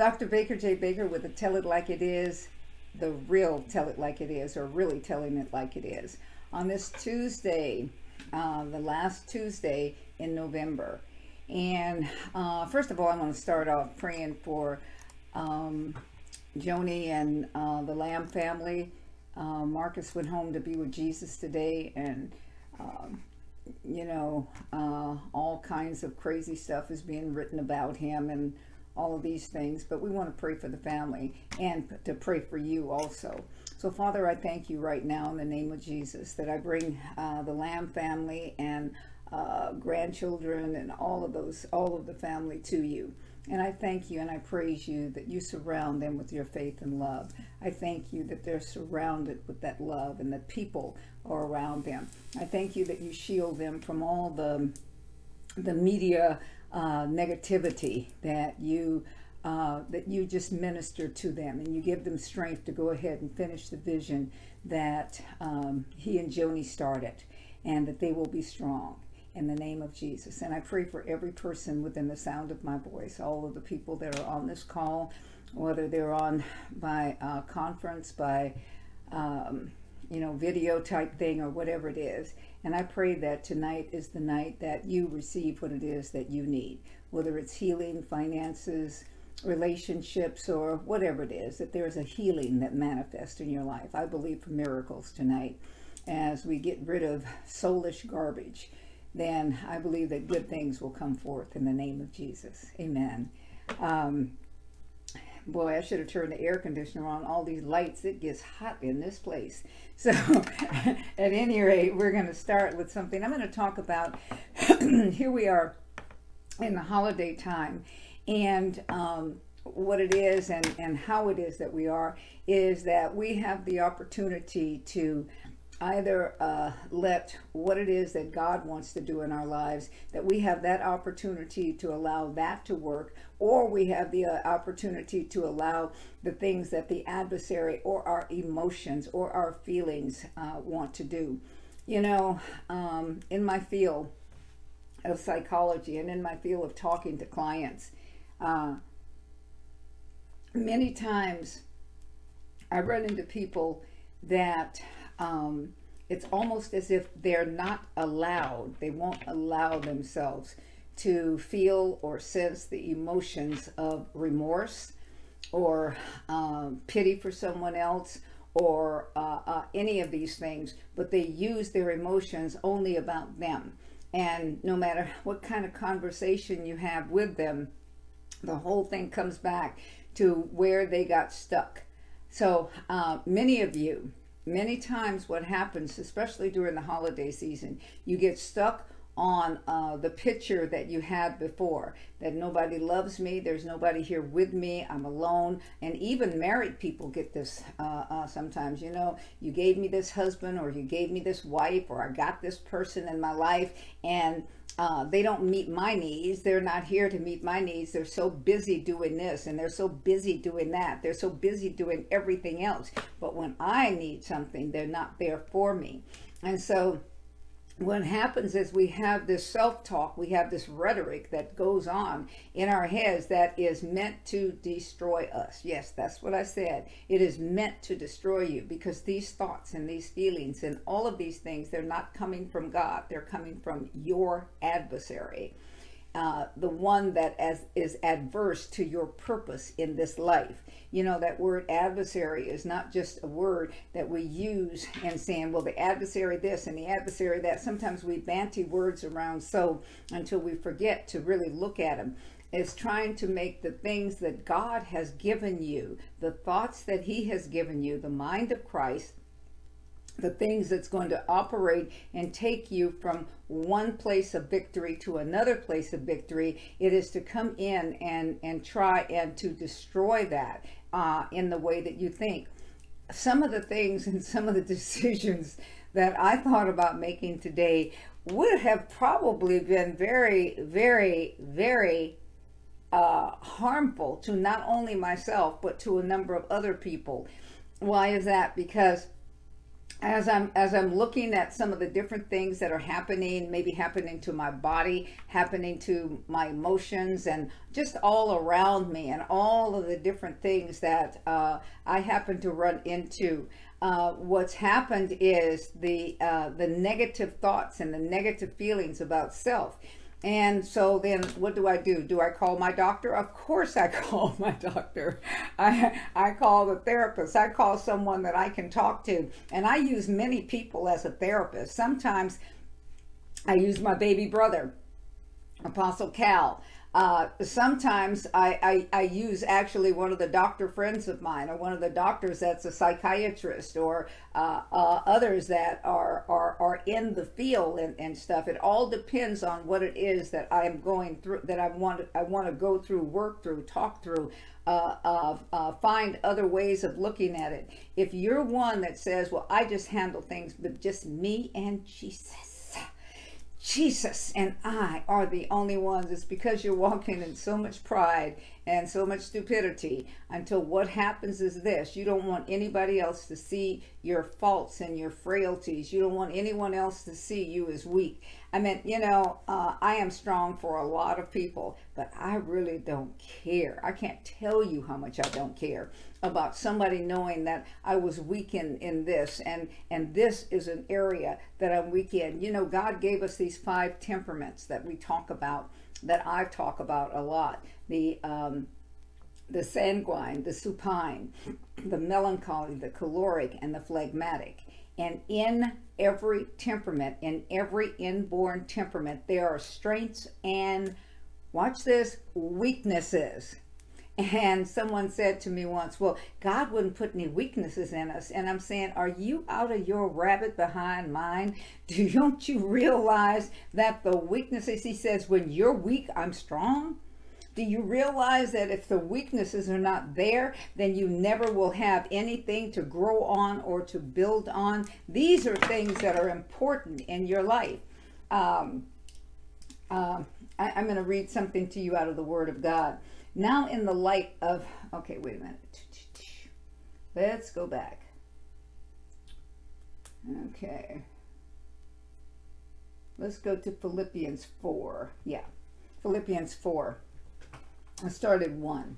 Dr. Baker J. Baker with the Tell It Like It Is, the real Tell It Like It Is, or really telling it like it is. On this Tuesday, uh, the last Tuesday in November. And uh, first of all, I want to start off praying for um, Joni and uh, the Lamb family. Uh, Marcus went home to be with Jesus today, and um, you know, uh, all kinds of crazy stuff is being written about him and all of these things. But we want to pray for the family and to pray for you also. So, Father, I thank you right now in the name of Jesus that I bring uh, the Lamb family and uh, grandchildren and all of those, all of the family to you. And I thank you and I praise you that you surround them with your faith and love. I thank you that they're surrounded with that love and that people are around them. I thank you that you shield them from all the, the media uh, negativity that you uh, that you just minister to them and you give them strength to go ahead and finish the vision that um, he and Joni started and that they will be strong in the name of Jesus. And I pray for every person within the sound of my voice, all of the people that are on this call, whether they're on by uh, conference, by um, you know, video type thing or whatever it is. And I pray that tonight is the night that you receive what it is that you need, whether it's healing, finances, relationships or whatever it is, that there's a healing that manifests in your life. I believe for miracles tonight as we get rid of soulish garbage. Then I believe that good things will come forth in the name of Jesus. Amen. Um, boy, I should have turned the air conditioner on. All these lights, it gets hot in this place. So, at any rate, we're going to start with something. I'm going to talk about here we are in the holiday time and um, what it is and, and how it is that we are is that we have the opportunity to either uh, let what it is that God wants to do in our lives, that we have that opportunity to allow that to work, or we have the uh, opportunity to allow the things that the adversary or our emotions or our feelings uh, want to do. You know, um, in my field of psychology and in my field of talking to clients, uh, many times I run into people that um, it's almost as if they're not allowed, they won't allow themselves to feel or sense the emotions of remorse or um, pity for someone else or uh, uh, any of these things, but they use their emotions only about them. And no matter what kind of conversation you have with them, the whole thing comes back to where they got stuck. So uh, many of you, many times what happens, especially during the holiday season, you get stuck on uh, the picture that you had before that nobody loves me there's nobody here with me i'm alone. And even married people get this uh, uh, sometimes you know you gave me this husband or you gave me this wife or i got this person in my life and uh, they don't meet my needs. They're not here to meet my needs. They're so busy doing this and they're so busy doing that. They're so busy doing everything else. But when I need something, they're not there for me. And so what happens is we have this self-talk, we have this rhetoric that goes on in our heads that is meant to destroy us. Yes, that's what I said. It is meant to destroy you because these thoughts and these feelings and all of these things, they're not coming from God. They're coming from your adversary uh, the one that as is adverse to your purpose in this life. You know, that word adversary is not just a word that we use and saying, well, the adversary this and the adversary that. Sometimes we banty words around so until we forget to really look at them. It's trying to make the things that God has given you, the thoughts that He has given you, the mind of Christ, the things that's going to operate and take you from one place of victory to another place of victory. It is to come in and, and try and to destroy that uh, in the way that you think. Some of the things and some of the decisions that I thought about making today would have probably been very, very, very uh, harmful to not only myself, but to a number of other people. Why is that? Because as I'm as I'm looking at some of the different things that are happening, maybe happening to my body, happening to my emotions, and just all around me, and all of the different things that uh, I happen to run into. Uh, what's happened is the uh, the negative thoughts and the negative feelings about self and so then what do I do? Do I call my doctor? Of course I call my doctor. I, I call the therapist. I call someone that I can talk to. And I use many people as a therapist. Sometimes I use my baby brother, Apostle Cal. Uh, sometimes I, I, I, use actually one of the doctor friends of mine or one of the doctors that's a psychiatrist or uh, uh, others that are, are, are in the field and, and stuff. It all depends on what it is that I am going through, that I want, I want to go through, work through, talk through, uh, uh, find other ways of looking at it. If you're one that says, well, I just handle things, but just me and Jesus Jesus and I are the only ones. It's because you're walking in so much pride and so much stupidity until what happens is this you don't want anybody else to see your faults and your frailties. You don't want anyone else to see you as weak. I mean, you know, uh, I am strong for a lot of people, but I really don't care. I can't tell you how much I don't care about somebody knowing that I was weak in, in this and and this is an area that I'm weak in. You know, God gave us these five temperaments that we talk about, that I talk about a lot. The um, the sanguine, the supine, the melancholy, the choleric, and the phlegmatic. And in every temperament, in every inborn temperament, there are strengths and, watch this, weaknesses. And someone said to me once, Well, God wouldn't put any weaknesses in us. And I'm saying, Are you out of your rabbit behind mine? Do don't you realize that the weaknesses, he says, when you're weak, I'm strong? Do you realize that if the weaknesses are not there, then you never will have anything to grow on or to build on? These are things that are important in your life. Um, uh, I, I'm going to read something to you out of the Word of God. Now, in the light of, okay, wait a minute. Let's go back. Okay. Let's go to Philippians 4. Yeah, Philippians 4. I started 1.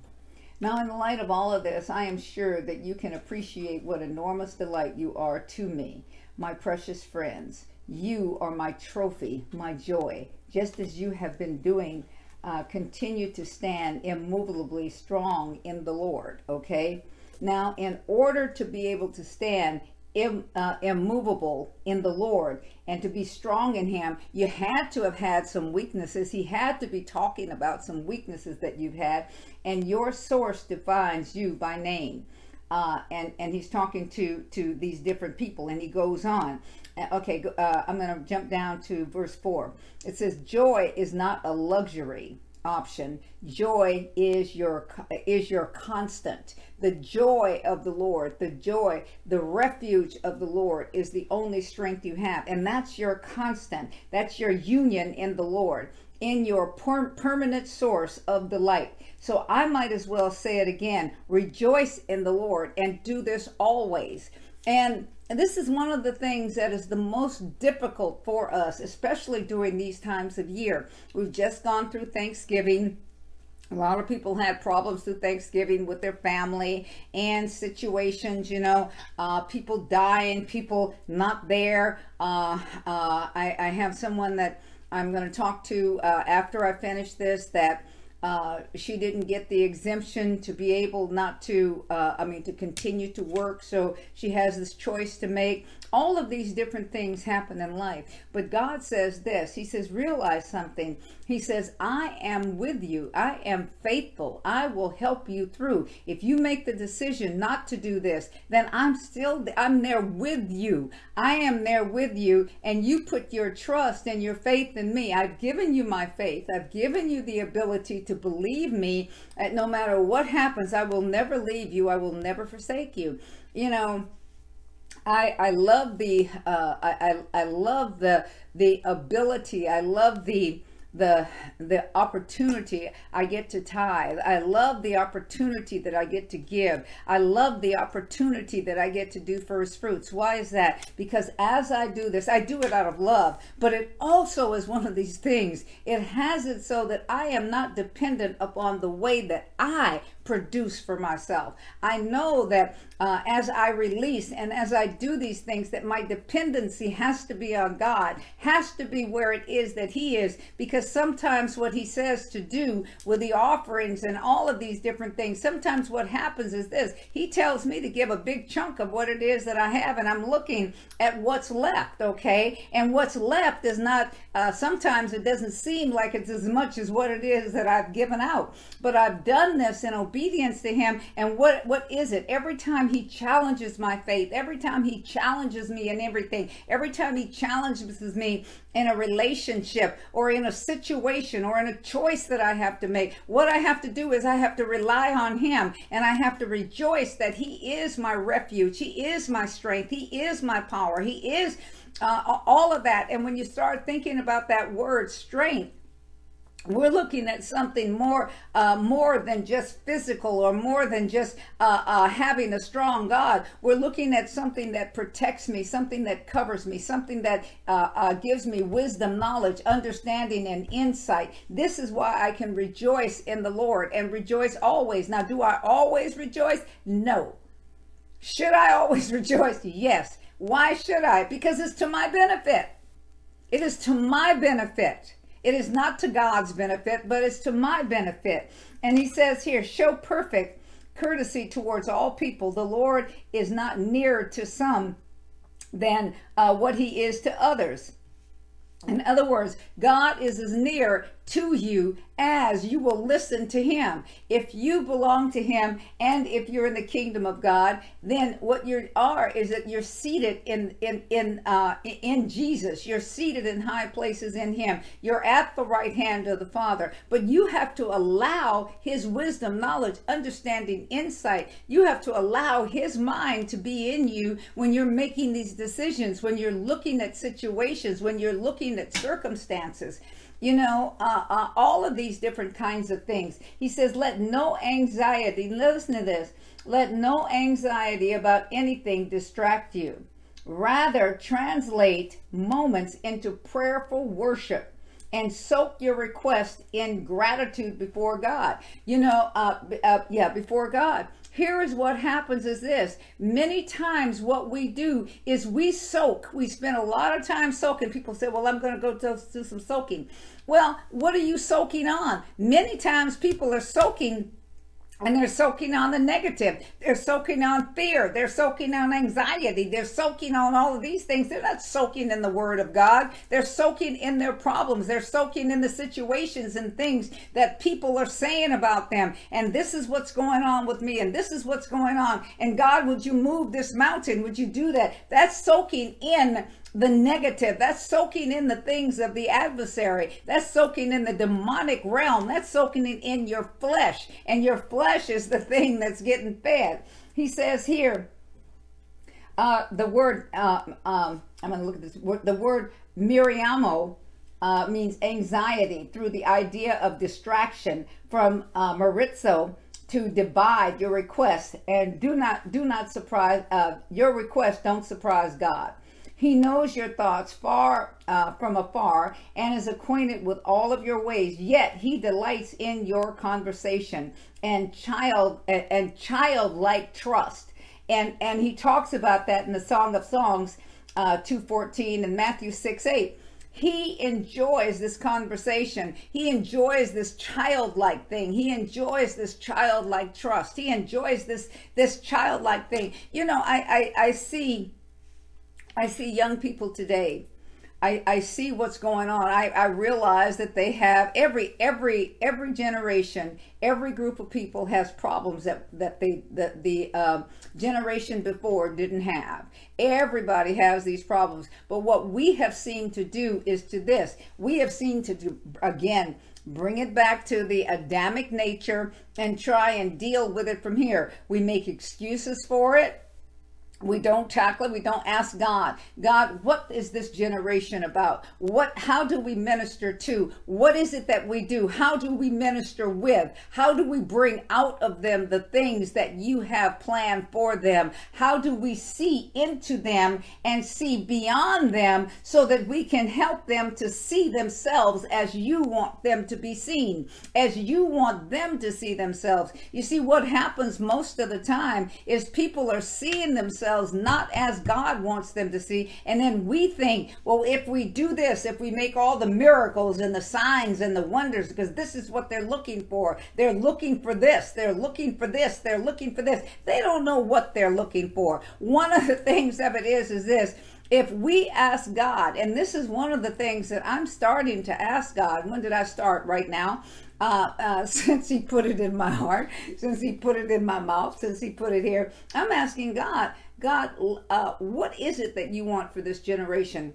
Now, in the light of all of this, I am sure that you can appreciate what enormous delight you are to me, my precious friends. You are my trophy, my joy, just as you have been doing uh, continue to stand immovably strong in the Lord. Okay. Now, in order to be able to stand Im, uh, immovable in the Lord and to be strong in Him, you had to have had some weaknesses. He had to be talking about some weaknesses that you've had, and your source defines you by name. Uh, and and he's talking to to these different people, and he goes on. Uh, okay, uh, I'm going to jump down to verse 4. It says, Joy is not a luxury option. Joy is your is your constant. The joy of the lord the joy the refuge of the lord is the only strength you have and that's your constant. That's your union in the lord in your per- permanent source of delight so i might as well say it again. Rejoice in the lord and do this always and this is one of the things that is the most difficult for us, especially during these times of year. We've just gone through Thanksgiving. A lot of people had problems through Thanksgiving with their family and situations, you know, uh, people dying, people not there. Uh, uh, I, I, have someone that I'm going to talk to uh, after I finish this that uh, she didn't get the exemption to be able not to, uh, I mean, to continue to work. So she has this choice to make. All of these different things happen in life. But God says this He says, realize something. He says, I am with you. I am faithful. I will help you through. If you make the decision not to do this, then I'm still, I'm there with you. I am there with you. And you put your trust and your faith in me. I've given you my faith. I've given you the ability to believe me. That no matter what happens, I will never leave you. I will never forsake you. You know, I I love the uh, I, I I love the the ability. I love the the the opportunity I get to tithe. I love the opportunity that I get to give. I love the opportunity that I get to do first fruits. Why is that? Because as I do this, I do it out of love, but it also is one of these things. It has it so that I am not dependent upon the way that I produce for myself. I know that uh, as I release and as I do these things, that my dependency has to be on God, has to be where it is that He is, because sometimes what He says to do with the offerings and all of these different things, sometimes what happens is this He tells me to give a big chunk of what it is that I have, and I'm looking at what's left, okay? And what's left is not, uh, sometimes it doesn't seem like it's as much as what it is that I've given out, but I've done this in obedience to him. And what what is it? Every time he challenges my faith every time he challenges me in everything every time he challenges me in a relationship or in a situation or in a choice that I have to make what I have to do is I have to rely on him. And I have to rejoice that he is my refuge. He is my strength. He is my power. He is uh, all of that. And when you start thinking about that word strength we're looking at something more uh, more than just physical or more than just uh, uh, having a strong god. We're looking at something that protects me something that covers me something that uh, uh, gives me wisdom knowledge understanding and insight. This is why i can rejoice in the lord and rejoice always. Now do i always rejoice? No. Should i always rejoice? Yes. Why should i? Because it's to my benefit. It is to my benefit it is not to God's benefit, but it's to my benefit. And he says here, show perfect courtesy towards all people. The Lord is not nearer to some than uh, what he is to others. In other words, God is as near to you as you will listen to him. If you belong to him and if you're in the kingdom of God, then what you are is that you're seated in in in uh, in Jesus. You're seated in high places in him. You're at the right hand of the Father. But you have to allow his wisdom, knowledge, understanding, insight. You have to allow his mind to be in you when you're making these decisions, when you're looking at situations, when you're looking at circumstances you know, uh, uh, all of these different kinds of things. He says, let no anxiety, listen to this, let no anxiety about anything distract you. Rather, translate moments into prayerful worship and soak your request in gratitude before God. You know, uh, uh, yeah, before God here is what happens is this. Many times what we do is we soak. We spend a lot of time soaking. People say well i'm going to go do some soaking. Well what are you soaking on? Many times people are soaking and they're soaking on the negative. They're soaking on fear. They're soaking on anxiety. They're soaking on all of these things. They're not soaking in the Word of God. They're soaking in their problems. They're soaking in the situations and things that people are saying about them. And this is what's going on with me. And this is what's going on. And God, would you move this mountain? Would you do that? That's soaking in the negative. That's soaking in the things of the adversary. That's soaking in the demonic realm. That's soaking in, in your flesh. And your flesh is the thing that's getting fed. He says here, uh, the word, uh, um, I'm going to look at this, word, the word merimnao uh, means anxiety through the idea of distraction from uh, merizo to divide your request and do not do not surprise uh, your request don't surprise god he knows your thoughts far uh, from afar and is acquainted with all of your ways. Yet he delights in your conversation and child and childlike trust. And and he talks about that in the Song of Songs, uh, two fourteen and Matthew six eight he enjoys this conversation. He enjoys this childlike thing. He enjoys this childlike trust. He enjoys this this childlike thing. You know, I I, I see I see young people today. I, I see what's going on. I, I realize that they have every every every generation, every group of people has problems that that the that the um, generation before didn't have. Everybody has these problems, but what we have seen to do is to this. We have seen to do again bring it back to the Adamic nature and try and deal with it from here. We make excuses for it we don't tackle it. We don't ask god god what is this generation about? What how do we minister to? What is it that we do? How do we minister with? How do we bring out of them the things that you have planned for them? How do we see into them and see beyond them so that we can help them to see themselves as you want them to be seen as you want them to see themselves? You see what happens most of the time is people are seeing themselves themselves not as God wants them to see. And then we think, well, if we do this, if we make all the miracles and the signs and the wonders, because this is what they're looking for. They're looking for this. They're looking for this. They're looking for this. They don't know what they're looking for. One of the things of it is, is this if we ask God, and this is one of the things that I'm starting to ask God, when did I start? Right now. Uh, uh, since he put it in my heart, since he put it in my mouth, since he put it here, I'm asking God, God, uh, what is it that you want for this generation?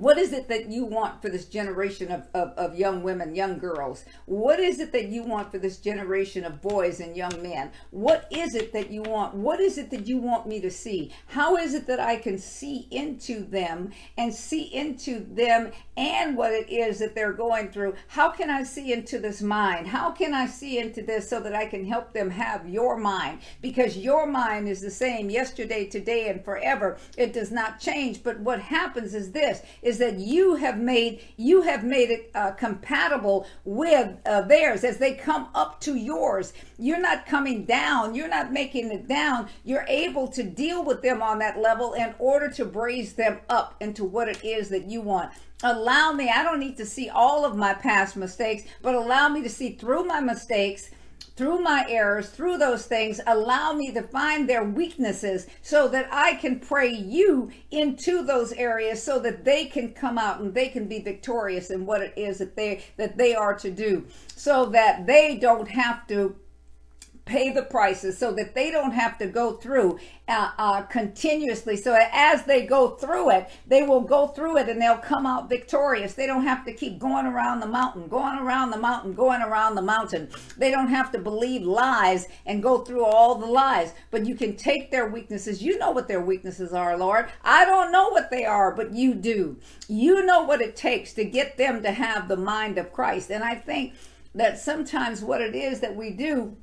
What is it that you want for this generation of, of, of, young women, young girls? What is it that you want for this generation of boys and young men? What is it that you want? What is it that you want me to see? How is it that I can see into them and see into them and what it is that they're going through? How can I see into this mind? How can I see into this so that I can help them have your mind? Because your mind is the same yesterday, today, and forever. It does not change. But what happens is this is that you have made you have made it uh, compatible with uh, theirs as they come up to yours. You're not coming down. You're not making it down. You're able to deal with them on that level in order to raise them up into what it is that you want. Allow me i don't need to see all of my past mistakes but allow me to see through my mistakes through my errors, through those things, allow me to find their weaknesses so that I can pray you into those areas so that they can come out and they can be victorious in what it is that they that they are to do so that they don't have to pay the prices so that they don't have to go through uh, uh, continuously. So as they go through it, they will go through it and they'll come out victorious. They don't have to keep going around the mountain, going around the mountain, going around the mountain. They don't have to believe lies and go through all the lies. But you can take their weaknesses. You know what their weaknesses are, Lord. I don't know what they are, but you do. You know what it takes to get them to have the mind of Christ. And I think that sometimes what it is that we do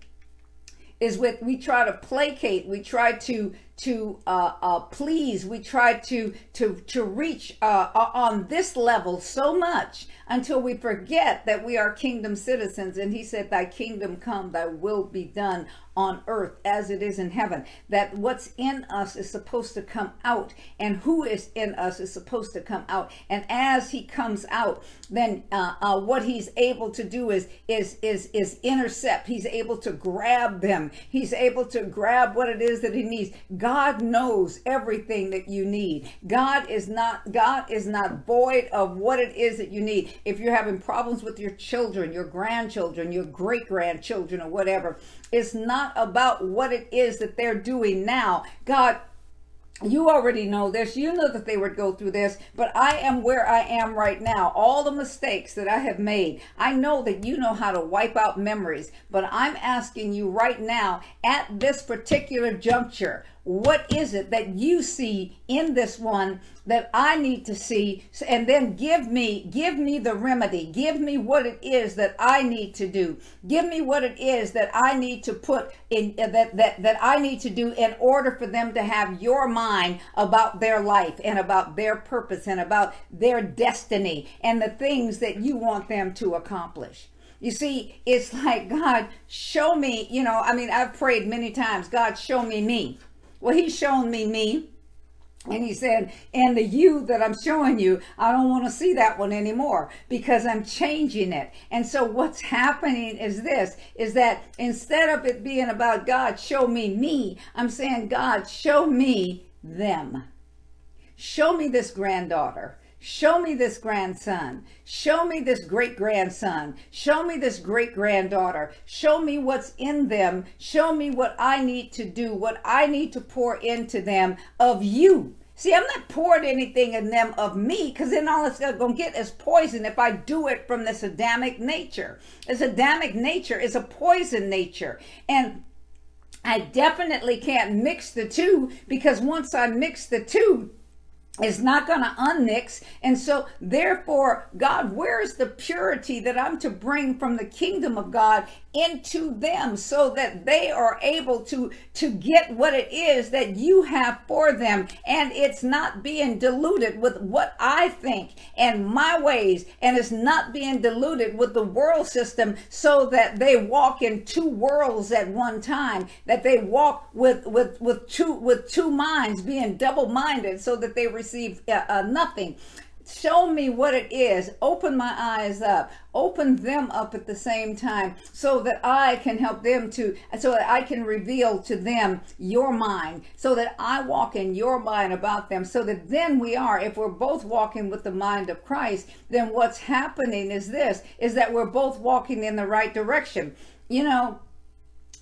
is with we try to placate we try to to uh, uh, please we try to to to reach uh, on this level so much until we forget that we are kingdom citizens and he said thy kingdom come thy will be done on earth as it is in heaven. That what's in us is supposed to come out, and who is in us is supposed to come out. And as he comes out, then uh, uh, what he's able to do is is is is intercept. He's able to grab them. He's able to grab what it is that he needs. God knows everything that you need. God is not God is not void of what it is that you need. If you're having problems with your children, your grandchildren, your great grandchildren, or whatever, it's not about what it is that they're doing now. God, you already know this. You know that they would go through this, but I am where I am right now. All the mistakes that I have made, I know that you know how to wipe out memories, but I'm asking you right now at this particular juncture, what is it that you see in this one that I need to see? And then give me give me the remedy. Give me what it is that I need to do. Give me what it is that I need to put in uh, that that that I need to do in order for them to have your mind about their life and about their purpose and about their destiny and the things that you want them to accomplish. You see, it's like, God, show me, you know, I mean, I've prayed many times, God, show me me. Well, he's shown me me. And he said, and the you that I'm showing you, I don't want to see that one anymore because I'm changing it. And so what's happening is this, is that instead of it being about God, show me me, I'm saying, God, show me them. Show me this granddaughter. Show me this grandson. Show me this great grandson. Show me this great granddaughter. Show me what's in them. Show me what I need to do, what I need to pour into them of you. See, I'm not pouring anything in them of me because then all it's going to get is poison if I do it from this Adamic nature. This Adamic nature is a poison nature. And I definitely can't mix the two because once I mix the two, is not going to unmix. And so, therefore, God, where's the purity that I'm to bring from the kingdom of God into them so that they are able to to get what it is that you have for them and it's not being diluted with what I think and my ways and it's not being diluted with the world system so that they walk in two worlds at one time that they walk with with with two with two minds being double minded so that they receive uh, uh, nothing. Show me what it is. Open my eyes up. Open them up at the same time so that i can help them to so that i can reveal to them your mind so that i walk in your mind about them so that then we are if we're both walking with the mind of christ then what's happening is this is that we're both walking in the right direction. You know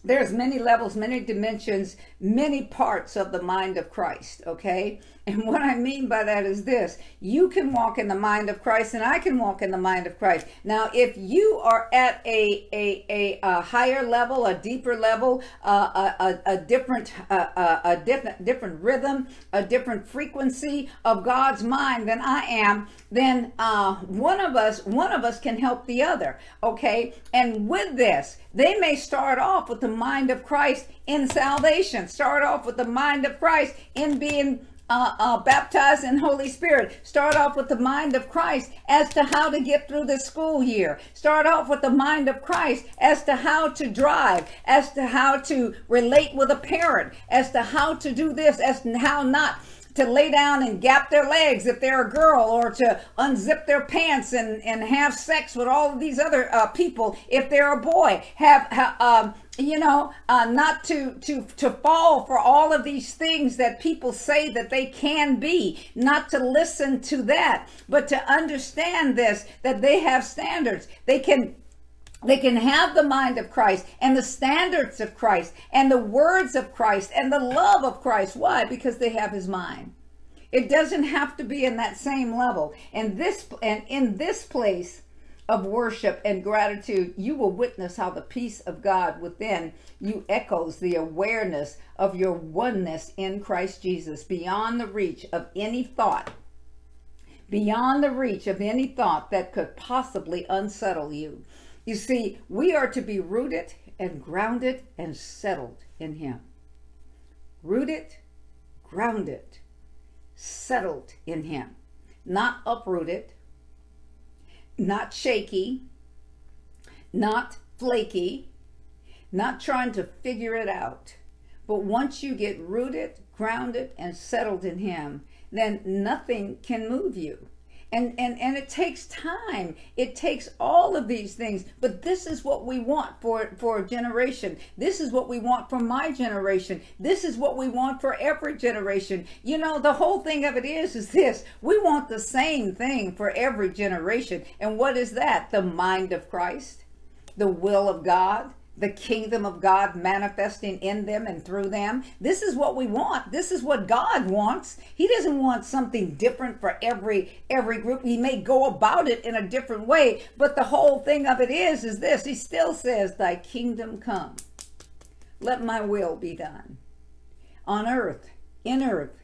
there's many levels many dimensions many parts of the mind of christ okay and what I mean by that is this you can walk in the mind of Christ, and I can walk in the mind of Christ. Now, if you are at a, a, a, a higher level, a deeper level, uh, a, a, a, different, uh, a different, different rhythm, a different frequency of God's mind than I am, then uh, one of us, one of us can help the other. Okay, and with this, they may start off with the mind of Christ in salvation. Start off with the mind of Christ in being uh, uh, baptized in Holy Spirit. Start off with the mind of Christ as to how to get through the school year. Start off with the mind of Christ as to how to drive, as to how to relate with a parent, as to how to do this, as to how not to lay down and gap their legs if they're a girl or to unzip their pants and, and have sex with all of these other uh, people if they're a boy. Have, have um, you know uh, not to to to fall for all of these things that people say that they can be. Not to listen to that but to understand this that they have standards. They can they can have the mind of Christ and the standards of Christ and the words of Christ and the love of Christ. Why? Because they have his mind. It doesn't have to be in that same level. And this and in this place of worship and gratitude, you will witness how the peace of God within you echoes the awareness of your oneness in Christ Jesus beyond the reach of any thought, beyond the reach of any thought that could possibly unsettle you. You see, we are to be rooted and grounded and settled in Him. Rooted, grounded, settled in Him. Not uprooted, not shaky, not flaky, not trying to figure it out. But once you get rooted, grounded, and settled in Him, then nothing can move you and and and it takes time. It takes all of these things. But this is what we want for for a generation. This is what we want for my generation. This is what we want for every generation. You know the whole thing of it is is this. We want the same thing for every generation. And what is that? The mind of christ the will of god the kingdom of God manifesting in them and through them. This is what we want. This is what God wants. He doesn't want something different for every every group. He may go about it in a different way, but the whole thing of it is is this. He still says, "Thy kingdom come. Let my will be done on earth, in earth,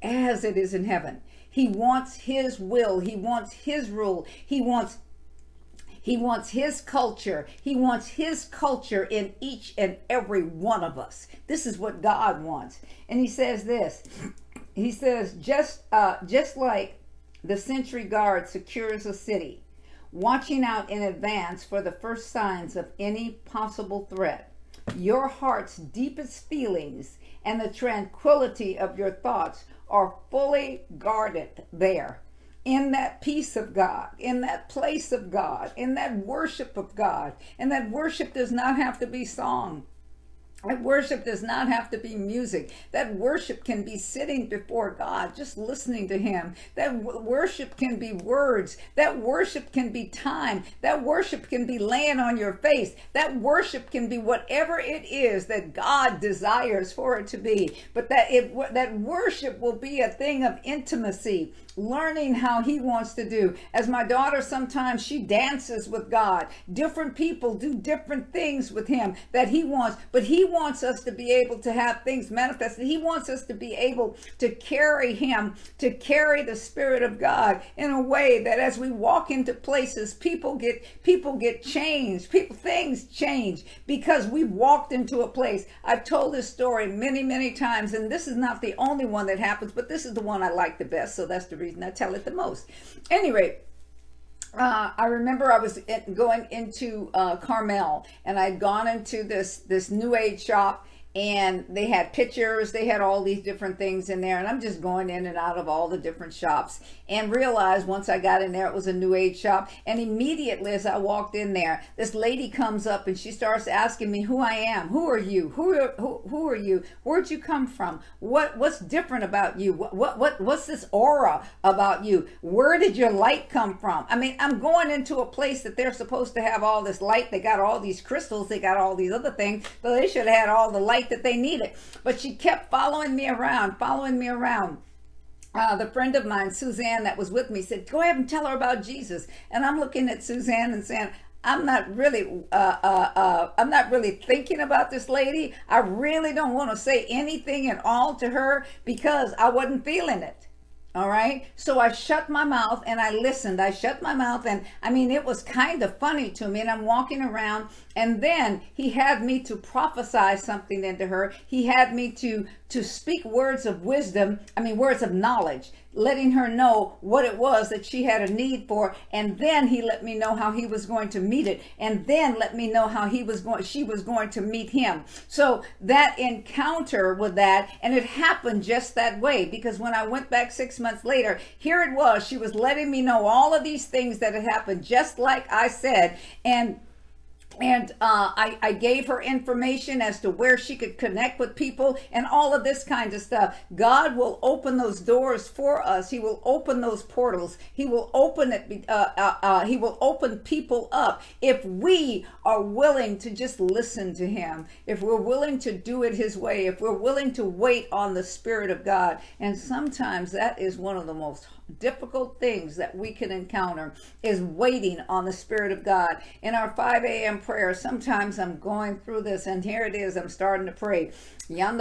as it is in heaven." He wants his will. He wants his rule. He wants he wants his culture. He wants his culture in each and every one of us. This is what God wants. And he says this. He says just uh, just like the sentry guard secures a city, watching out in advance for the first signs of any possible threat. Your heart's deepest feelings and the tranquility of your thoughts are fully guarded there in that peace of God, in that place of God, in that worship of God. And that worship does not have to be song. That worship does not have to be music. That worship can be sitting before God, just listening to Him. That worship can be words. That worship can be time. That worship can be laying on your face. That worship can be whatever it is that God desires for it to be. But that it that worship will be a thing of intimacy, learning how He wants to do. As my daughter sometimes she dances with God. Different people do different things with Him that He wants, but He wants us to be able to have things manifested. He wants us to be able to carry Him, to carry the Spirit of God in a way that as we walk into places, people get people get changed. People things change because we walked into a place. I've told this story many, many times, and this is not the only one that happens, but this is the one I like the best. So that's the reason I tell it the most. Anyway, uh, I remember I was going into uh, Carmel, and I'd gone into this this New Age shop, and they had pictures they had all these different things in there and i'm just going in and out of all the different shops. And realized once i got in there it was a new age shop. And immediately as i walked in there this lady comes up and she starts asking me who i am? Who are you? Who are, who, who are you? Where'd you come from? What what's different about you? What, what what what's this aura about you? Where did your light come from? I mean i'm going into a place that they're supposed to have all this light. They got all these crystals. They got all these other things. So they should have had all the light light that they needed. But she kept following me around, following me around. Uh, the friend of mine, Suzanne, that was with me, said, Go ahead and tell her about Jesus. And I'm looking at Suzanne and saying, I'm not really, uh, uh, uh, I'm not really thinking about this lady. I really don't want to say anything at all to her because I wasn't feeling it. All right. So I shut my mouth and I listened. I shut my mouth and I mean, it was kind of funny to me. And I'm walking around and then he had me to prophesy something into her. He had me to, to speak words of wisdom. I mean, words of knowledge letting her know what it was that she had a need for and then he let me know how he was going to meet it and then let me know how he was going she was going to meet him. So that encounter with that and it happened just that way because when i went back six months later here it was she was letting me know all of these things that had happened just like i said and and uh, I, I, gave her information as to where she could connect with people and all of this kind of stuff. God will open those doors for us. He will open those portals. He will open it. Uh, uh, uh, he will open people up if we are willing to just listen to Him. If we're willing to do it His way. If we're willing to wait on the Spirit of God. And sometimes that is one of the most difficult things that we can encounter is waiting on the Spirit of God. In our 5 a.m. prayer, sometimes I'm going through this, and here it is, I'm starting to pray. And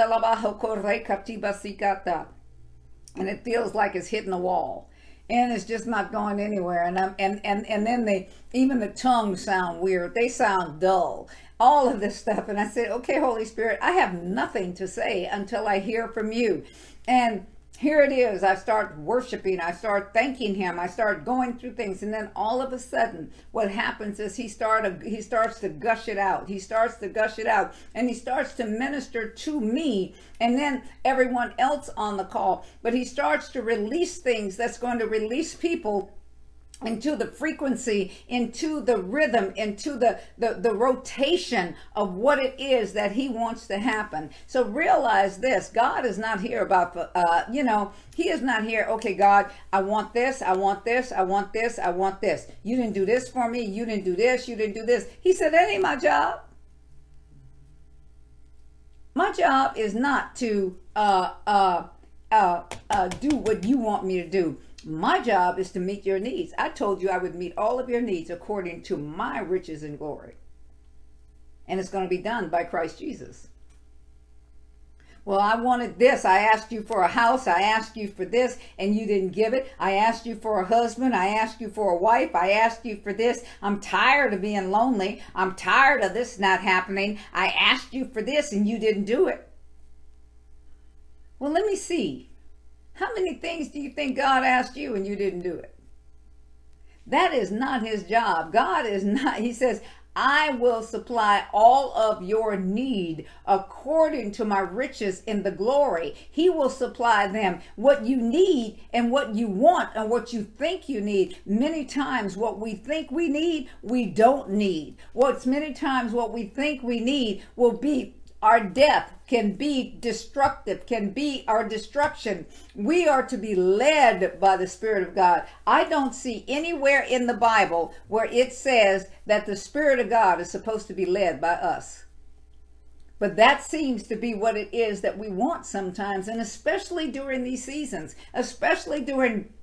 it feels like it's hitting the wall. And it's just not going anywhere. And I'm and and, and then they even the tongues sound weird. They sound dull all of this stuff. And I said, okay, Holy Spirit, I have nothing to say until I hear from you. And here it is. I start worshiping. I start thanking him. I start going through things. And then all of a sudden, what happens is he start he starts to gush it out. He starts to gush it out. And he starts to minister to me and then everyone else on the call. But he starts to release things that's going to release people into the frequency, into the rhythm, into the, the, the rotation of what it is that he wants to happen. So realize this, God is not here about, uh, you know, he is not here, okay, God, I want this, I want this, I want this, I want this. You didn't do this for me, you didn't do this, you didn't do this. He said, that ain't my job. My job is not to uh, uh, uh, uh, do what you want me to do. My job is to meet your needs. I told you I would meet all of your needs according to my riches and glory. And it's going to be done by Christ Jesus. Well, I wanted this. I asked you for a house. I asked you for this, and you didn't give it. I asked you for a husband. I asked you for a wife. I asked you for this. I'm tired of being lonely. I'm tired of this not happening. I asked you for this, and you didn't do it. Well, let me see. How many things do you think God asked you and you didn't do it? That is not his job. God is not, he says, I will supply all of your need according to my riches in the glory. He will supply them what you need and what you want and what you think you need. Many times, what we think we need, we don't need. What's many times what we think we need will be our death can be destructive, can be our destruction. We are to be led by the Spirit of God. I don't see anywhere in the Bible where it says that the Spirit of God is supposed to be led by us. But that seems to be what it is that we want sometimes, and especially during these seasons, especially during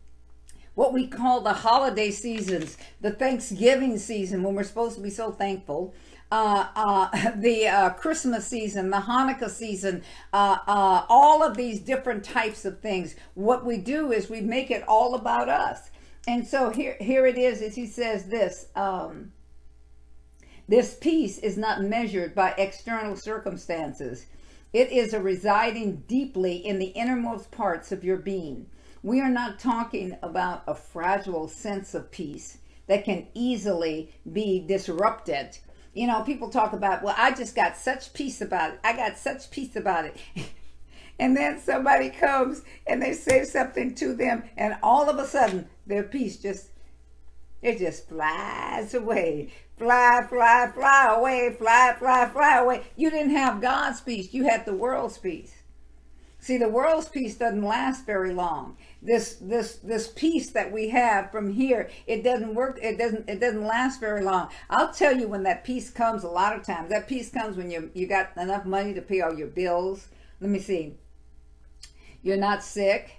what we call the holiday seasons, the Thanksgiving season when we're supposed to be so thankful uh, uh, the uh, Christmas season, the Hanukkah season, uh, uh, all of these different types of things. What we do is we make it all about us. And so here, here it is, as he says this. Um, this peace is not measured by external circumstances. It is a residing deeply in the innermost parts of your being. We are not talking about a fragile sense of peace that can easily be disrupted. You know, people talk about, well, I just got such peace about it. I got such peace about it. and then somebody comes and they say something to them, and all of a sudden their peace just it just flies away. Fly, fly, fly away, fly, fly, fly away. You didn't have God's peace, you had the world's peace. See, the world's peace doesn't last very long. This this this peace that we have from here, it doesn't work, it doesn't it doesn't last very long. I'll tell you when that peace comes a lot of times. That peace comes when you you got enough money to pay all your bills. Let me see. You're not sick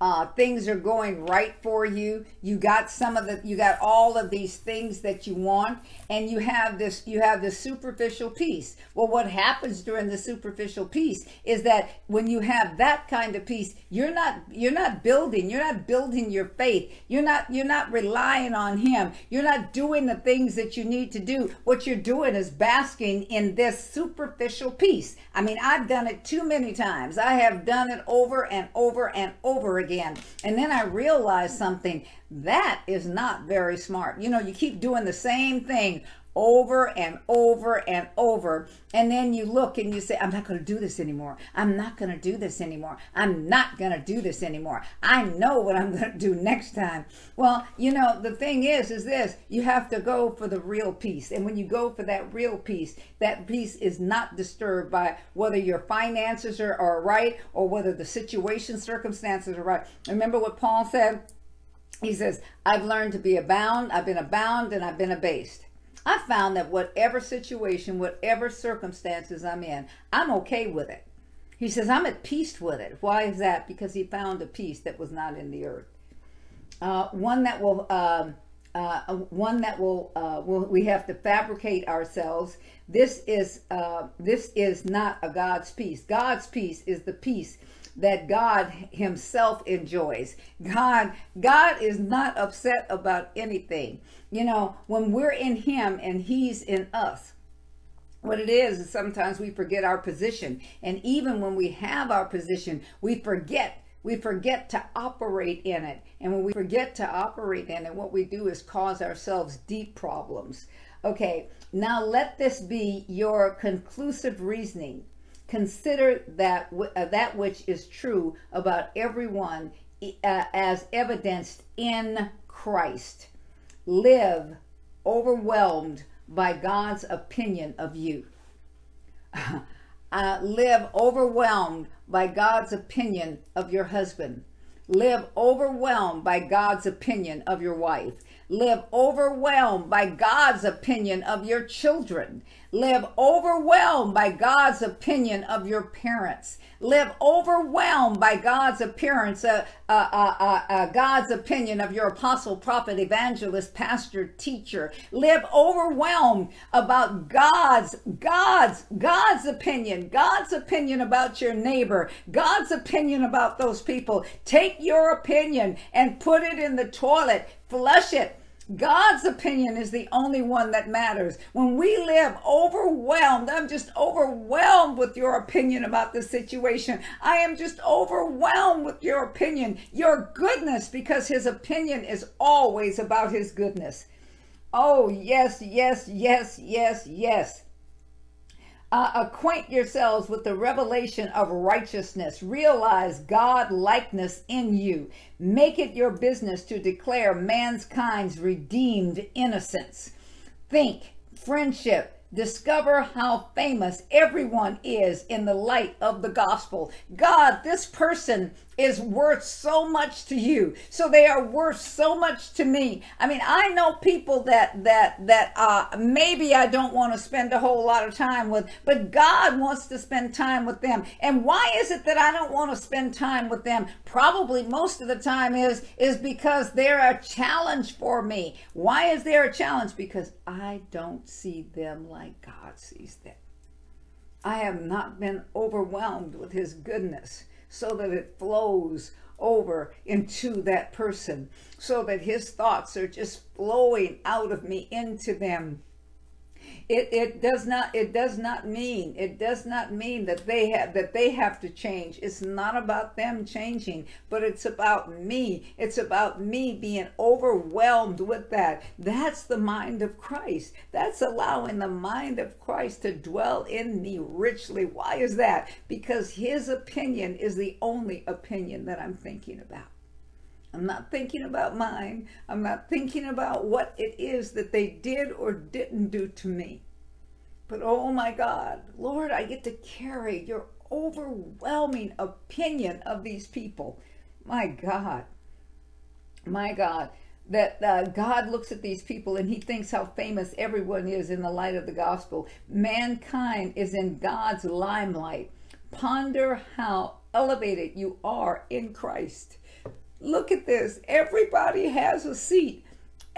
uh, things are going right for you. You got some of the you got all of these things that you want and you have this you have this superficial peace. Well what happens during the superficial peace is that when you have that kind of peace you're not you're not building you're not building your faith. You're not you're not relying on him. You're not doing the things that you need to do. What you're doing is basking in this superficial peace. I mean i've done it too many times. I have done it over and over and over again again. And then I realized something that is not very smart. You know, you keep doing the same thing over and over and over. And then you look and you say, I'm not going to do this anymore. I'm not going to do this anymore. I'm not going to do this anymore. I know what I'm going to do next time. Well, you know, the thing is, is this you have to go for the real peace. And when you go for that real peace, that peace is not disturbed by whether your finances are, are right or whether the situation, circumstances are right. Remember what Paul said? He says, I've learned to be abound, I've been abound, and I've been abased. I found that whatever situation, whatever circumstances I'm in, I'm okay with it. He says, I'm at peace with it. Why is that? Because he found a peace that was not in the earth. Uh, one that will, um, uh, one that will, uh, will, we have to fabricate ourselves. This is, uh, this is not a God's peace. God's peace is the peace that God himself enjoys. God God is not upset about anything. You know, when we're in him and he's in us, what it is is sometimes we forget our position. And even when we have our position, we forget we forget to operate in it. And when we forget to operate in it, what we do is cause ourselves deep problems. Okay, now let this be your conclusive reasoning Consider that uh, that which is true about everyone uh, as evidenced in Christ. Live overwhelmed by God's opinion of you. uh, live overwhelmed by God's opinion of your husband. Live overwhelmed by God's opinion of your wife. Live overwhelmed by God's opinion of your children. Live overwhelmed by God's opinion of your parents. Live overwhelmed by God's appearance, uh, uh, uh, uh, uh God's opinion of your apostle, prophet, evangelist, pastor, teacher. Live overwhelmed about God's, God's, God's opinion, God's opinion about your neighbor, God's opinion about those people. Take your opinion and put it in the toilet, flush it, God's opinion is the only one that matters. When we live overwhelmed, I'm just overwhelmed with your opinion about the situation. I am just overwhelmed with your opinion, your goodness, because his opinion is always about his goodness. Oh, yes, yes, yes, yes, yes. Uh, acquaint yourselves with the revelation of righteousness. Realize God likeness in you. Make it your business to declare mankind's redeemed innocence. Think friendship, Discover how famous everyone is in the light of the gospel. God, this person is worth so much to you. So they are worth so much to me. I mean, I know people that that that uh maybe I don't want to spend a whole lot of time with, but God wants to spend time with them. And why is it that I don't want to spend time with them? Probably most of the time is is because they're a challenge for me. Why is there a challenge? Because I don't see them like God sees them. I have not been overwhelmed with his goodness so that it flows over into that person, so that his thoughts are just flowing out of me into them it, it does not it does not mean it does not mean that they have that they have to change. It's not about them changing but it's about me. It's about me being overwhelmed with that. That's the mind of christ. That's allowing the mind of christ to dwell in me richly. Why is that? Because his opinion is the only opinion that i'm thinking about I'm not thinking about mine. I'm not thinking about what it is that they did or didn't do to me. But oh my God, Lord, I get to carry your overwhelming opinion of these people. My God, my God, that uh, God looks at these people and he thinks how famous everyone is in the light of the gospel. Mankind is in God's limelight. Ponder how elevated you are in Christ. Look at this. Everybody has a seat.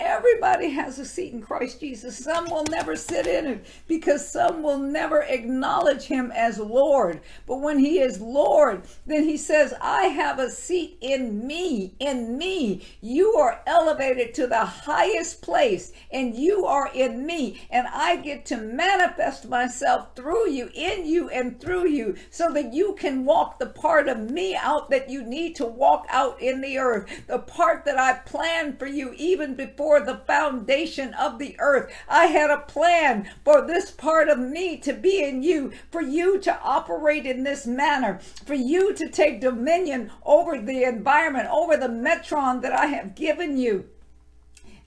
Everybody has a seat in Christ Jesus. Some will never sit in it because some will never acknowledge him as Lord. But when he is Lord, then he says, I have a seat in me. In me. You are elevated to the highest place and you are in me. And I get to manifest myself through you, in you, and through you so that you can walk the part of me out that you need to walk out in the earth. The part that I planned for you even before before the foundation of the earth. I had a plan for this part of me to be in you, for you to operate in this manner, for you to take dominion over the environment, over the metron that I have given you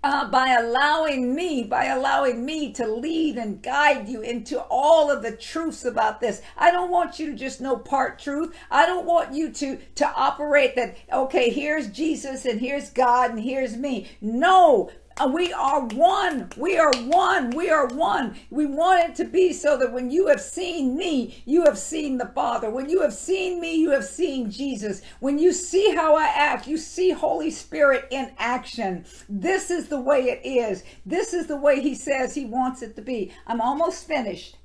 uh, by allowing me, by allowing me to lead and guide you into all of the truths about this. I don't want you to just know part truth. I don't want you to to operate that. Okay, here's Jesus and here's God and here's me. No, we are one. We are one. We are one. We want it to be so that when you have seen me, you have seen the Father. When you have seen me, you have seen Jesus. When you see how I act, you see Holy Spirit in action. This is the way it is. This is the way He says He wants it to be. I'm almost finished.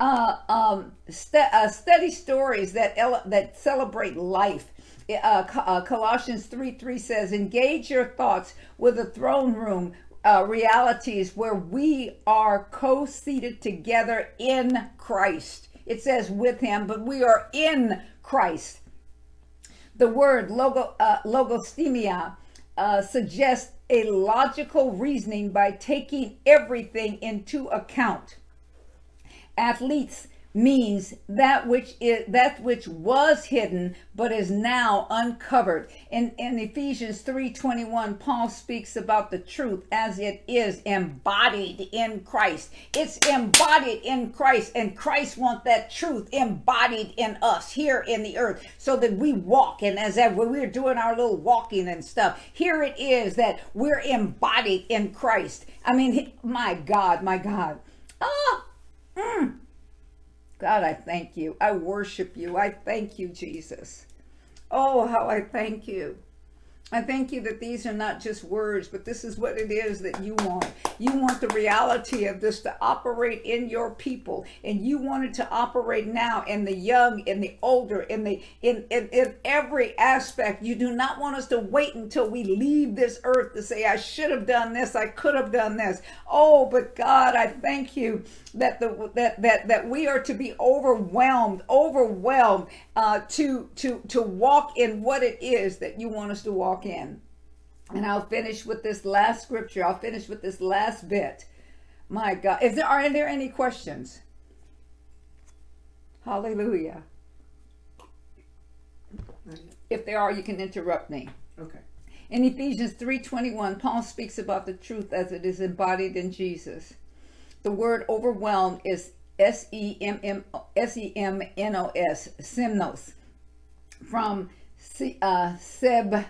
Uh, um, st- uh, study stories that that celebrate life uh, uh, Colossians 3 3 says, engage your thoughts with the throne room uh, realities where we are co seated together in Christ. It says with him, but we are in Christ. The word logo, uh, logostemia uh, suggests a logical reasoning by taking everything into account. Athletes means that which is that which was hidden but is now uncovered. In, in ephesians 3.21 paul speaks about the truth as it is embodied in christ. It's embodied in christ and christ wants that truth embodied in us here in the earth so that we walk and as when we're doing our little walking and stuff here it is that we're embodied in christ. I mean my god my god. Ah mm. God, I thank you. I worship you. I thank you, Jesus. Oh, how I thank you. I thank you that these are not just words, but this is what it is that you want. You want the reality of this to operate in your people, and you want it to operate now in the young, in the older, in the in, in in every aspect. You do not want us to wait until we leave this earth to say, I should have done this, I could have done this. Oh, but God, I thank you that the that that that we are to be overwhelmed, overwhelmed uh, to to to walk in what it is that you want us to walk in. And I'll finish with this last scripture. I'll finish with this last bit. My God, is there are there any questions? Hallelujah. If there are, you can interrupt me. Okay. In Ephesians 3:21, Paul speaks about the truth as it is embodied in Jesus. The word overwhelmed is S E M M S E M N O S, Semnos, from uh, Seb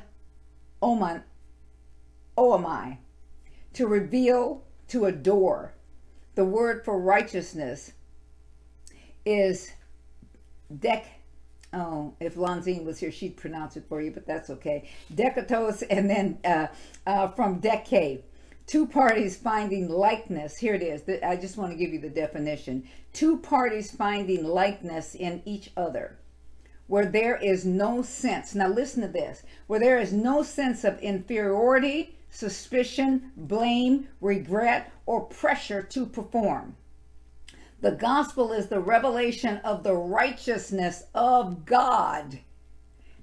Oman, Oamai, to reveal, to adore. The word for righteousness is dek. Oh, if Lonzine was here, she'd pronounce it for you, but that's okay. Dekatos, and then uh, uh, from decade two parties finding likeness. Here it is. I just want to give you the definition. Two parties finding likeness in each other, where there is no sense. Now, listen to this where there is no sense of inferiority, suspicion, blame, regret, or pressure to perform. The gospel is the revelation of the righteousness of God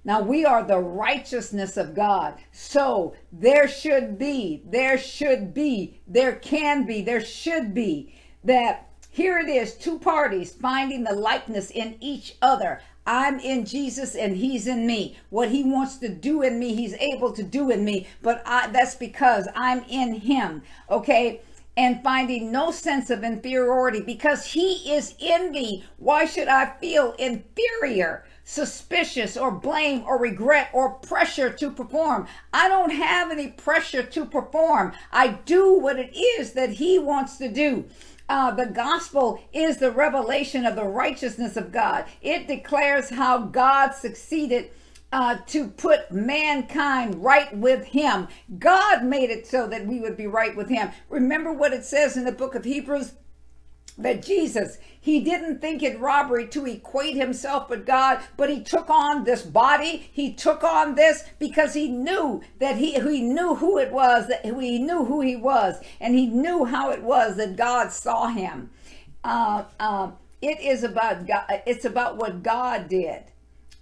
now we are the righteousness of God. So there should be, there should be, there can be, there should be that here it is two parties finding the likeness in each other. I'm in Jesus and he's in me. What he wants to do in me, he's able to do in me, but I, that's because I'm in him. Okay? and finding no sense of inferiority because he is in me. Why should I feel inferior? suspicious or blame or regret or pressure to perform. I don't have any pressure to perform. I do what it is that He wants to do. Uh, the gospel is the revelation of the righteousness of God. It declares how God succeeded uh, to put mankind right with him. God made it so that we would be right with him. Remember what it says in the book of Hebrews? That Jesus, he didn't think it robbery to equate himself with God, but he took on this body. He took on this because he knew that he, he knew who it was, that he knew who he was, and he knew how it was that God saw him. Uh, uh, it is about God, it's about what God did.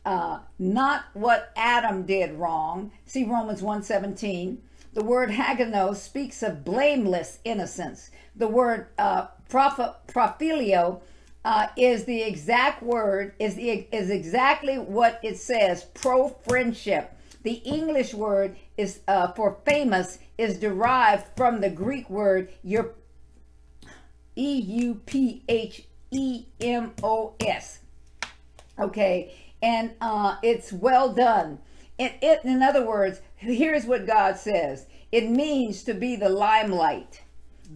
Uh, not what Adam did wrong. See Romans 1:17. The word haganos speaks of blameless innocence. The word uh, prophilio uh, is the exact word, is, the, is exactly what it says, pro friendship. The English word is uh, for famous is derived from the Greek word E U P H E M O S. Okay, and uh, it's well done. It, it, in other words, here's what God says it means to be the limelight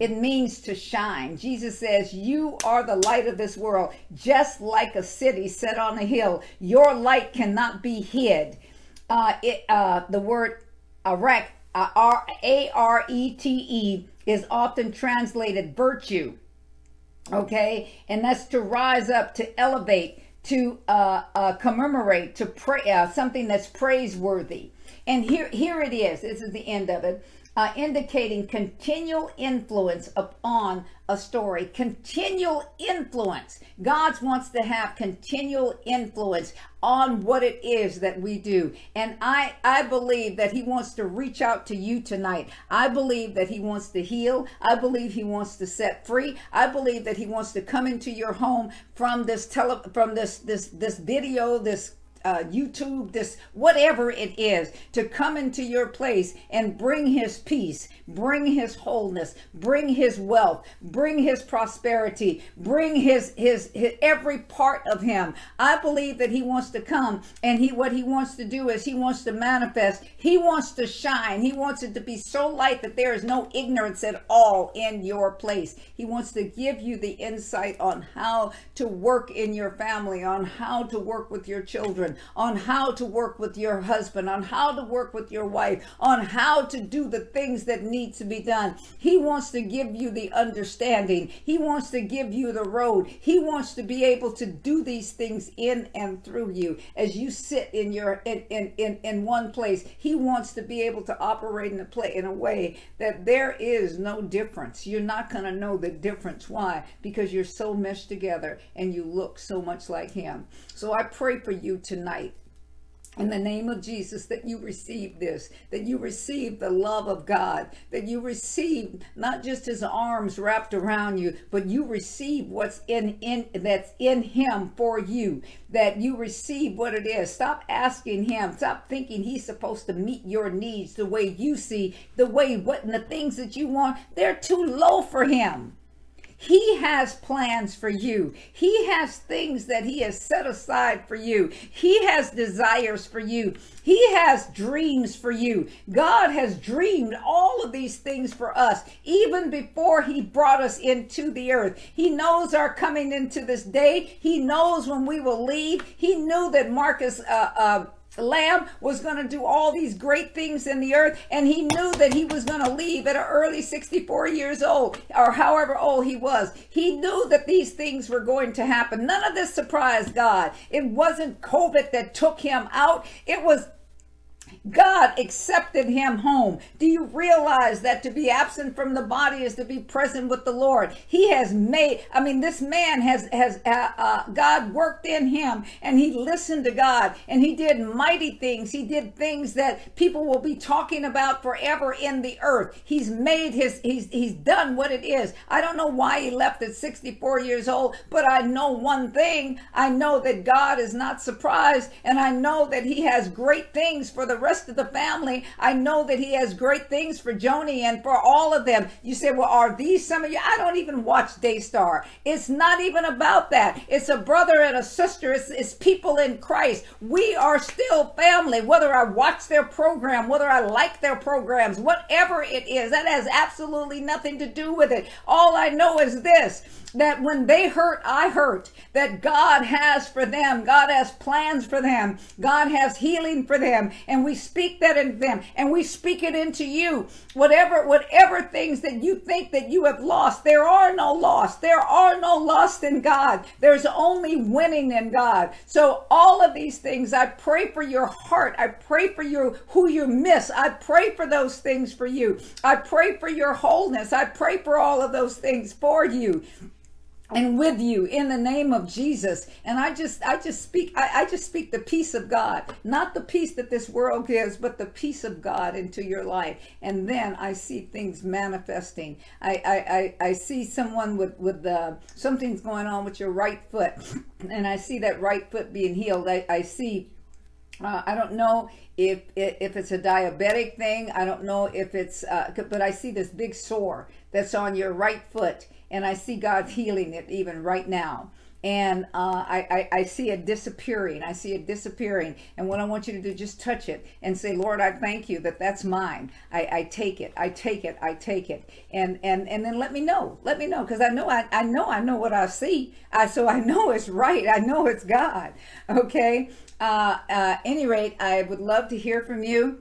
it means to shine. Jesus says, You are the light of this world, just like a city set on a hill. Your light cannot be hid. Uh, it, uh, the word arete, uh, A R E T E, is often translated virtue. Okay, and that's to rise up, to elevate, to uh, uh, commemorate, to pray, uh, something that's praiseworthy. And here, here it is. This is the end of it uh, indicating continual influence upon a story. Continual influence. God wants to have continual influence on what it is that we do. And I, I believe that He wants to reach out to you tonight. I believe that He wants to heal. I believe He wants to set free. I believe that He wants to come into your home from this tele, from this this this video, this uh, YouTube, this whatever it is, to come into your place and bring His peace, bring His wholeness, bring His wealth, bring His prosperity, bring His His, his every part of Him. I believe that He wants to come, and He what He wants to do is He wants to manifest. He wants to shine. He wants it to be so light that there is no ignorance at all in your place. He wants to give you the insight on how to work in your family, on how to work with your children on how to work with your husband, on how to work with your wife, on how to do the things that need to be done. He wants to give you the understanding. He wants to give you the road. He wants to be able to do these things in and through you as you sit in your in in in, in one place. He wants to be able to operate in a play in a way that there is no difference. You're not going to know the difference. Why? Because you're so meshed together and you look so much like him. So I pray for you tonight in the name of Jesus that you receive this, that you receive the love of God, that you receive not just his arms wrapped around you, but you receive what's in in that's in him for you, that you receive what it is. Stop asking him, stop thinking he's supposed to meet your needs the way you see, the way what and the things that you want, they're too low for him. He has plans for you. He has things that He has set aside for you. He has desires for you. He has dreams for you. God has dreamed all of these things for us even before He brought us into the earth. He knows our coming into this day. He knows when we will leave. He knew that Marcus, uh, uh, Lamb was going to do all these great things in the earth, and he knew that he was going to leave at an early 64 years old, or however old he was. He knew that these things were going to happen. None of this surprised God. It wasn't COVID that took him out, it was God accepted him home. Do you realize that to be absent from the body is to be present with the Lord? He has made, I mean, this man has, has, uh, uh, God worked in him and he listened to God and he did mighty things. He did things that people will be talking about forever in the earth. He's made his, he's, he's done what it is. I don't know why he left at 64 years old, but I know one thing. I know that God is not surprised and I know that he has great things for the rest of the family. I know that he has great things for Joni and for all of them. You say, well, are these some of you? I don't even watch Daystar. It's not even about that. It's a brother and a sister. It's, it's people in Christ. We are still family, whether I watch their program, whether I like their programs, whatever it is. That has absolutely nothing to do with it. All I know is this that when they hurt, I hurt. That God has for them. God has plans for them. God has healing for them. And we speak that in them. And we speak it into you. Whatever, whatever things that you think that you have lost, there are no loss. There are no loss in God. There's only winning in God. So all of these things, I pray for your heart. I pray for you who you miss. I pray for those things for you. I pray for your wholeness. I pray for all of those things for you and with you in the name of Jesus. And I just I just speak I, I, just speak the peace of God, not the peace that this world gives, but the peace of God into your life. And then I see things manifesting. I I, I, I see someone with with uh, something's going on with your right foot, and I see that right foot being healed. I, I see. Uh, I don't know if if it's a diabetic thing. I don't know if it's, uh, but I see this big sore that's on your right foot and I see God healing it even right now. And uh, I, I, I, see it disappearing. I see it disappearing. And what I want you to do, just touch it and say, Lord, I thank you that that's mine. I, I take it. I take it. I take it. And and and then let me know. Let me know because I know I, I know I know what I see. I so I know it's right. I know it's God. Okay. Uh, uh, any rate, I would love to hear from you.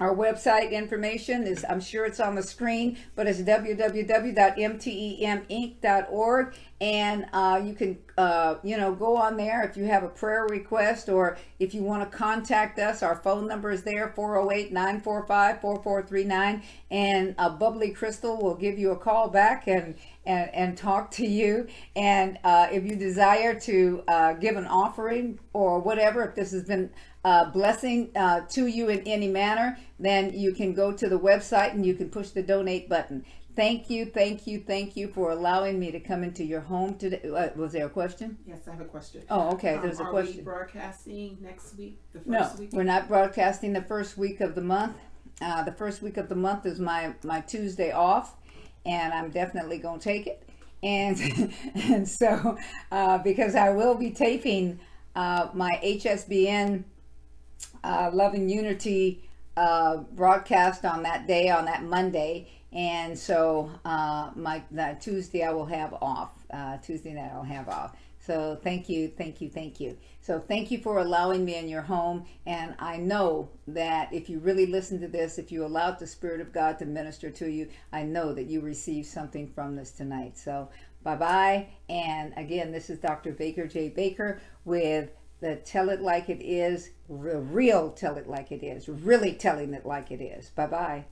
Our website information is, I'm sure it's on the screen, but it's www.mteminc.org. And uh, you can, uh, you know, go on there if you have a prayer request or if you want to contact us. Our phone number is there, 408-945-4439. And uh, Bubbly Crystal will give you a call back and, and, and talk to you. And uh, if you desire to uh, give an offering or whatever, if this has been uh, blessing uh, to you in any manner, then you can go to the website and you can push the donate button. Thank you, thank you, thank you for allowing me to come into your home today. Uh, was there a question? Yes, I have a question. Oh, okay. Um, There's a question. are we broadcasting next week? The first no, week? we're not broadcasting the first week of the month. Uh, the first week of the month is my my Tuesday off, and I'm definitely gonna take it. And and so uh, because I will be taping uh, my HSBN uh, Love and Unity uh, broadcast on that day, on that Monday. And so uh, my Tuesday I will have off. Uh, Tuesday night I'll have off. So thank you, thank you, thank you. So thank you for allowing me in your home. And I know that if you really listen to this, if you allowed the Spirit of God to minister to you, I know that you received something from this tonight. So bye bye. And again, this is Dr. Baker J. Baker with the Tell It Like It Is, real Tell It Like It Is, really telling it like it is. Bye bye.